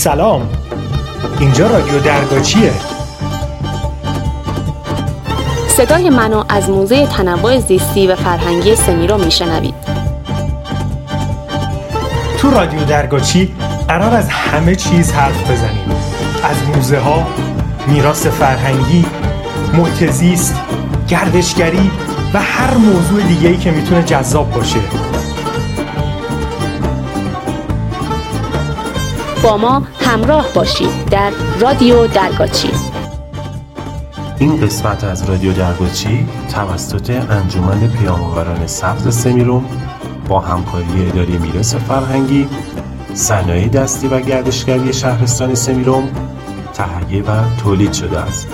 سلام. اینجا رادیو درگاچیه صدای منو از موزه تنوع زیستی و فرهنگی سمیرو میشنوید. تو رادیو درگاچی قرار از همه چیز حرف بزنیم. از موزه ها میراث فرهنگی محتزیست گردشگری و هر موضوع دیگه ای که می‌تونه جذاب باشه. با ما همراه باشید در رادیو درگاچی. این قسمت از رادیو درگاچی توسط انجمن پیامآوران سبز سمیروم با همکاری اداره میراث فرهنگی صنایع دستی و گردشگری شهرستان سمیروم تهیه و تولید شده است.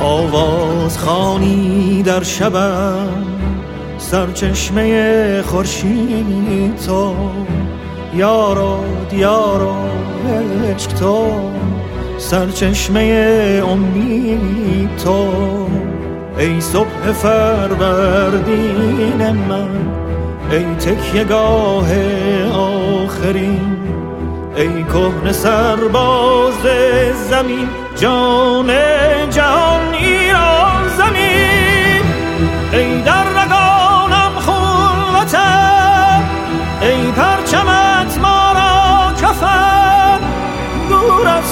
آواز خانی در شبم سرچشمه خورشید تو. یارو دیارو عشق تو سرچشمه امید تو. ای صبح فروردین من ای تکیه گاه آخرین. ای کهن سرباز زمین جان جهان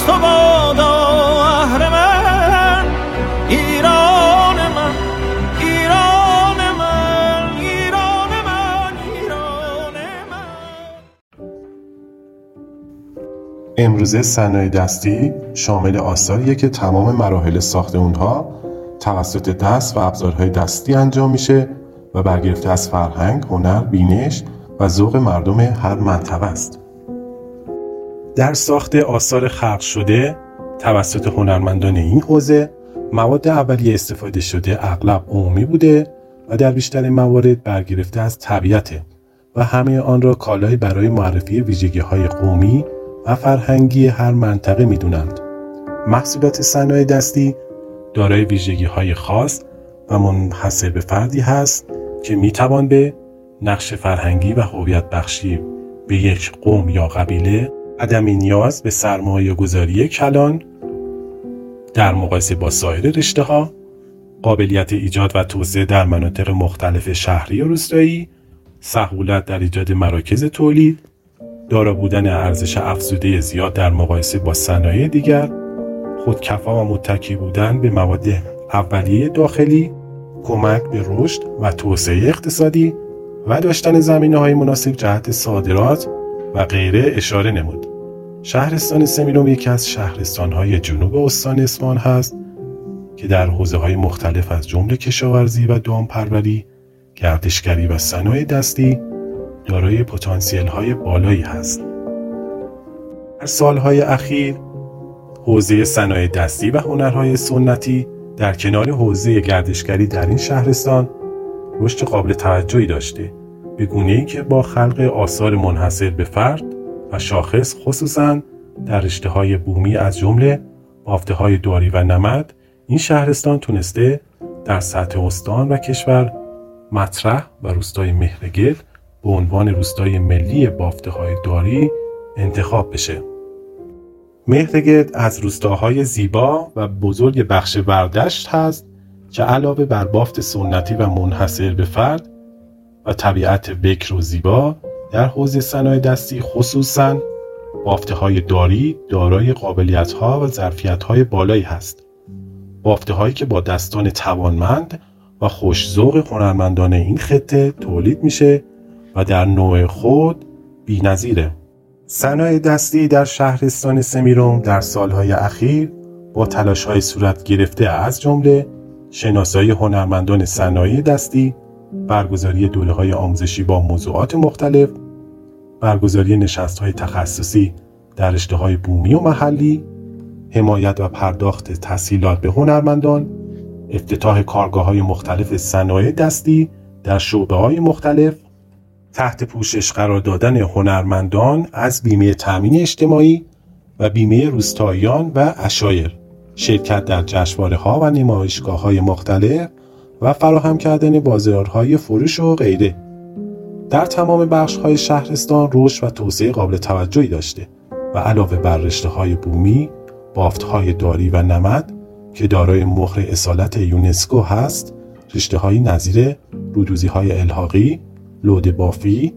تو بادا اهر من ایران من ایران من ایران من ایران من امروزه صنایع دستی شامل آثاریه که تمام مراحل ساخت اونها توسط دست و ابزارهای دستی انجام میشه و برگرفته از فرهنگ، هنر، بینش و ذوق مردم هر منطقه است. در ساخت آثار خلق شده توسط هنرمندان این حوزه مواد اولیه استفاده شده اغلب عمومی بوده و در بیشتر موارد برگرفته از طبیعته و همه آن را کالایی برای معرفی ویژگی های قومی و فرهنگی هر منطقه می‌دونند. محصولات صنایع دستی دارای ویژگی های خاص و منحصر به فردی هست که می‌توان به نقش فرهنگی و هویت بخشی به یک قوم یا قبیله عدم نیاز به سرمایه گذاری کلان در مقایسه با سایر رشته ها قابلیت ایجاد و توسعه در مناطق مختلف شهری و روستایی سهولت در ایجاد مراکز تولید دارا بودن ارزش افزوده زیاد در مقایسه با صنایع دیگر خودکفا و متکی بودن به مواد اولیه داخلی کمک به رشد و توسعه اقتصادی و داشتن زمینه های مناسب جهت صادرات و غیره اشاره نمود. شهرستان سمیروم یکی از شهرستان های جنوب استان اصفهان هست که در حوزه های مختلف از جمله کشاورزی و دامپروری، گردشگری و صنایع دستی دارای پتانسیل های بالایی هست. در سالهای اخیر حوزه صنایع دستی و هنرهای سنتی در کنار حوزه گردشگری در این شهرستان رشد قابل توجهی داشته به گونه ای که با خلق آثار منحصر به فرد و شاخص خصوصا در رشته های بومی از جمله بافته های داری و نمد این شهرستان تونسته در سطح استان و کشور مطرح و روستای مهرگل به عنوان روستای ملی بافته های داری انتخاب بشه. مهرگرد از روستاهای زیبا و بزرگ بخش وردشت هست که علاوه بر بافت سنتی و منحصر به فرد و طبیعت بکر و زیبا در حوزه صنایع دستی خصوصا بافته های داری دارای قابلیت ها و ظرفیت های بالایی هست. بافته هایی که با دستان توانمند و خوشزوق هنرمندان این خطه تولید میشه و در نوع خود بی‌نظیره. صنایع دستی در شهرستان سمیروم در سالهای اخیر با تلاش‌های صورت گرفته از جمله شناسایی هنرمندان صنایع دستی، برگزاری دوره‌های آموزشی با موضوعات مختلف، برگزاری نشست‌های تخصصی در رشته‌های بومی و محلی، حمایت و پرداخت تسهیلات به هنرمندان، افتتاح کارگاه‌های مختلف صنایع دستی در شعبه‌های مختلف تحت پوشش قرار دادن هنرمندان از بیمه تأمین اجتماعی و بیمه روستاییان و اشایر شرکت در جشنواره ها و نمایشگاه های مختلف و فراهم کردن بازارهای فروش و غیره. در تمام بخش های شهرستان رشد و توسعه قابل توجهی داشته و علاوه بر رشته های بومی، بافت های داری و نمد که دارای مهر اصالت یونسکو هست، رشته های نظیر رودوزی های الحاقی، لود بافی،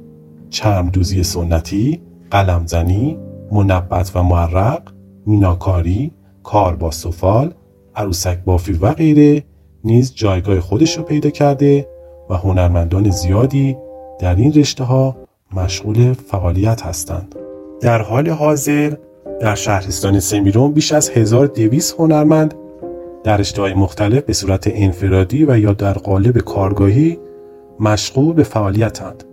چرمدوزی سنتی، قلمزنی، منبت و معرق، میناکاری، کار با سفال، عروسک بافی و غیره نیز جایگاه خودش رو پیدا کرده و هنرمندان زیادی در این رشته ها مشغول فعالیت هستند. در حال حاضر در شهرستان سمیرون بیش از 1200 هنرمند در رشته های مختلف به صورت انفرادی و یا در قالب کارگاهی مشغول به فعالیتند.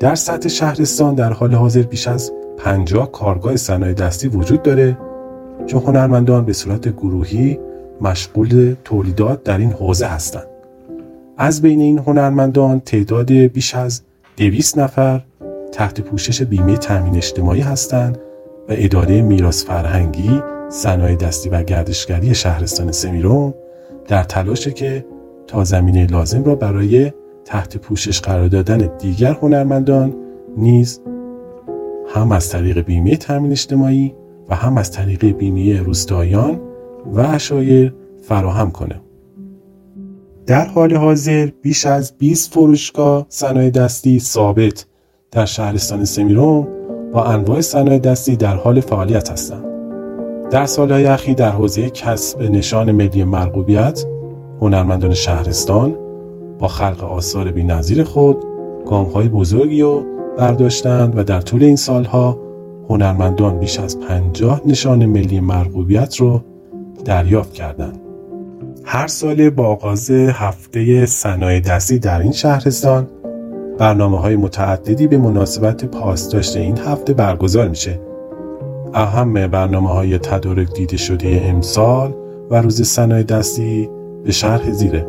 در سطح شهرستان در حال حاضر بیش از 50 کارگاه صنایع دستی وجود داره که هنرمندان به صورت گروهی مشغول تولیدات در این حوزه هستند. از بین این هنرمندان تعداد بیش از 200 نفر تحت پوشش بیمه تامین اجتماعی هستند و اداره میراث فرهنگی، صنایع دستی و گردشگری شهرستان سمیرون در تلاشه که تا زمینه لازم را برای تحت پوشش قرار دادن دیگر هنرمندان نیز هم از طریق بیمه تامین اجتماعی و هم از طریق بیمه روستایان و اشایر فراهم کنه. در حال حاضر بیش از 20 فروشگاه صنایع دستی ثابت در شهرستان سمیروم با انواع صنایع دستی در حال فعالیت هستند. در سالهای اخیر در حوزه کسب نشان ملی مرغوبیت هنرمندان شهرستان با خلق آثار بینظیر خود های بزرگی رو برداشتند و در طول این سالها هنرمندان بیش از پنجاه نشان ملی مرغوبیت رو دریافت کردند. هر ساله با آغاز هفته صنایع دستی در این شهرستان برنامه های متعددی به مناسبت پاسداشت این هفته برگزار میشه. اهم برنامه های تدارک دیده شده امسال و روز صنایع دستی به شرح زیره.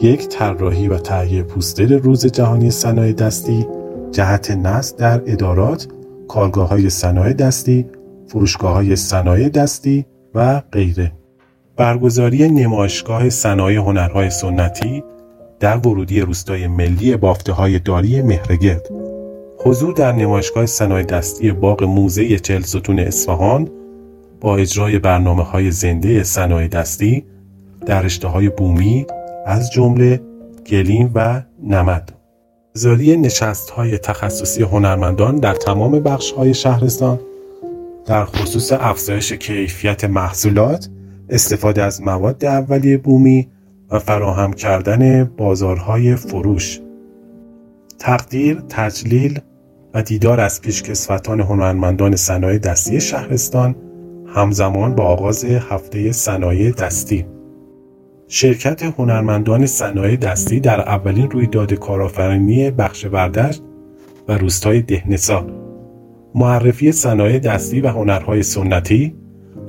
یک طراحی و تهیه پوستر روز جهانی صنایع دستی جهت نصب در ادارات، کارگاه های صنایع دستی، فروشگاه های صنایع دستی و غیره. برگزاری نمایشگاه صنایع هنرهای سنتی در ورودی روستای ملی بافته های داری مهرگرد حضور در نمایشگاه صنایع دستی باغ موزه چهل ستون اصفهان با اجرای برنامه های زنده صنایع دستی در رشته های بومی از جمله گلیم و نمد زاری نشست های تخصصی هنرمندان در تمام بخش های شهرستان در خصوص افزایش کیفیت محصولات استفاده از مواد اولیه بومی و فراهم کردن بازارهای فروش. تقدیر، تجلیل و دیدار از پیشکسوتان هنرمندان صنایع دستی شهرستان همزمان با آغاز هفته صنایع دستی. شرکت هنرمندان صنایع دستی در اولین رویداد کارآفرینی بخش بردشت و روستای دهنسا. معرفی صنایع دستی و هنرهای سنتی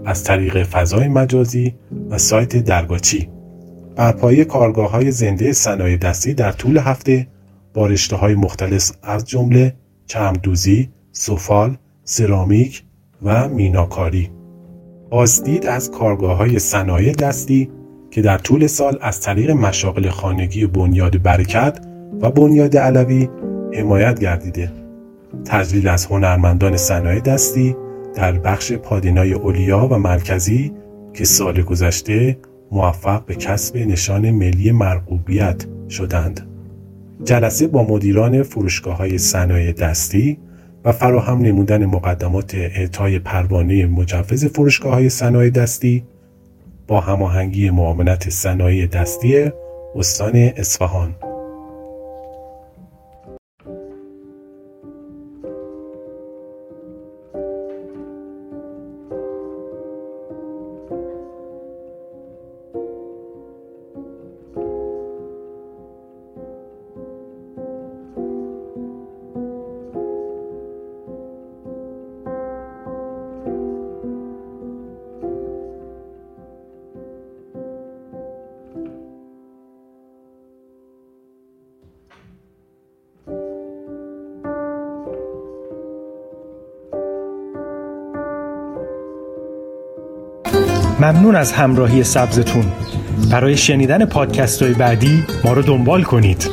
از طریق فضای مجازی و سایت درگاچی. برپایی کارگاه های زنده صنایع دستی در طول هفته با رشته های مختلف از جمله چرمدوزی، سفال، سرامیک و میناکاری. بازدید از کارگاه های صنایع دستی که در طول سال از طریق مشاغل خانگی بنیاد برکت و بنیاد علوی حمایت گردیده. تجلیل از هنرمندان صنایع دستی در بخش پادینای اولیا و مرکزی که سال گذشته موفق به کسب نشان ملی مرغوبیت شدند. جلسه با مدیران فروشگاه های صنایع دستی و فراهم نمودن مقدمات اعطای پروانه مجوز فروشگاه های صنایع دستی با هماهنگی معاونت صنایع دستی استان اصفهان ممنون از همراهی سبزتون. برای شنیدن پادکست های بعدی ما رو دنبال کنید.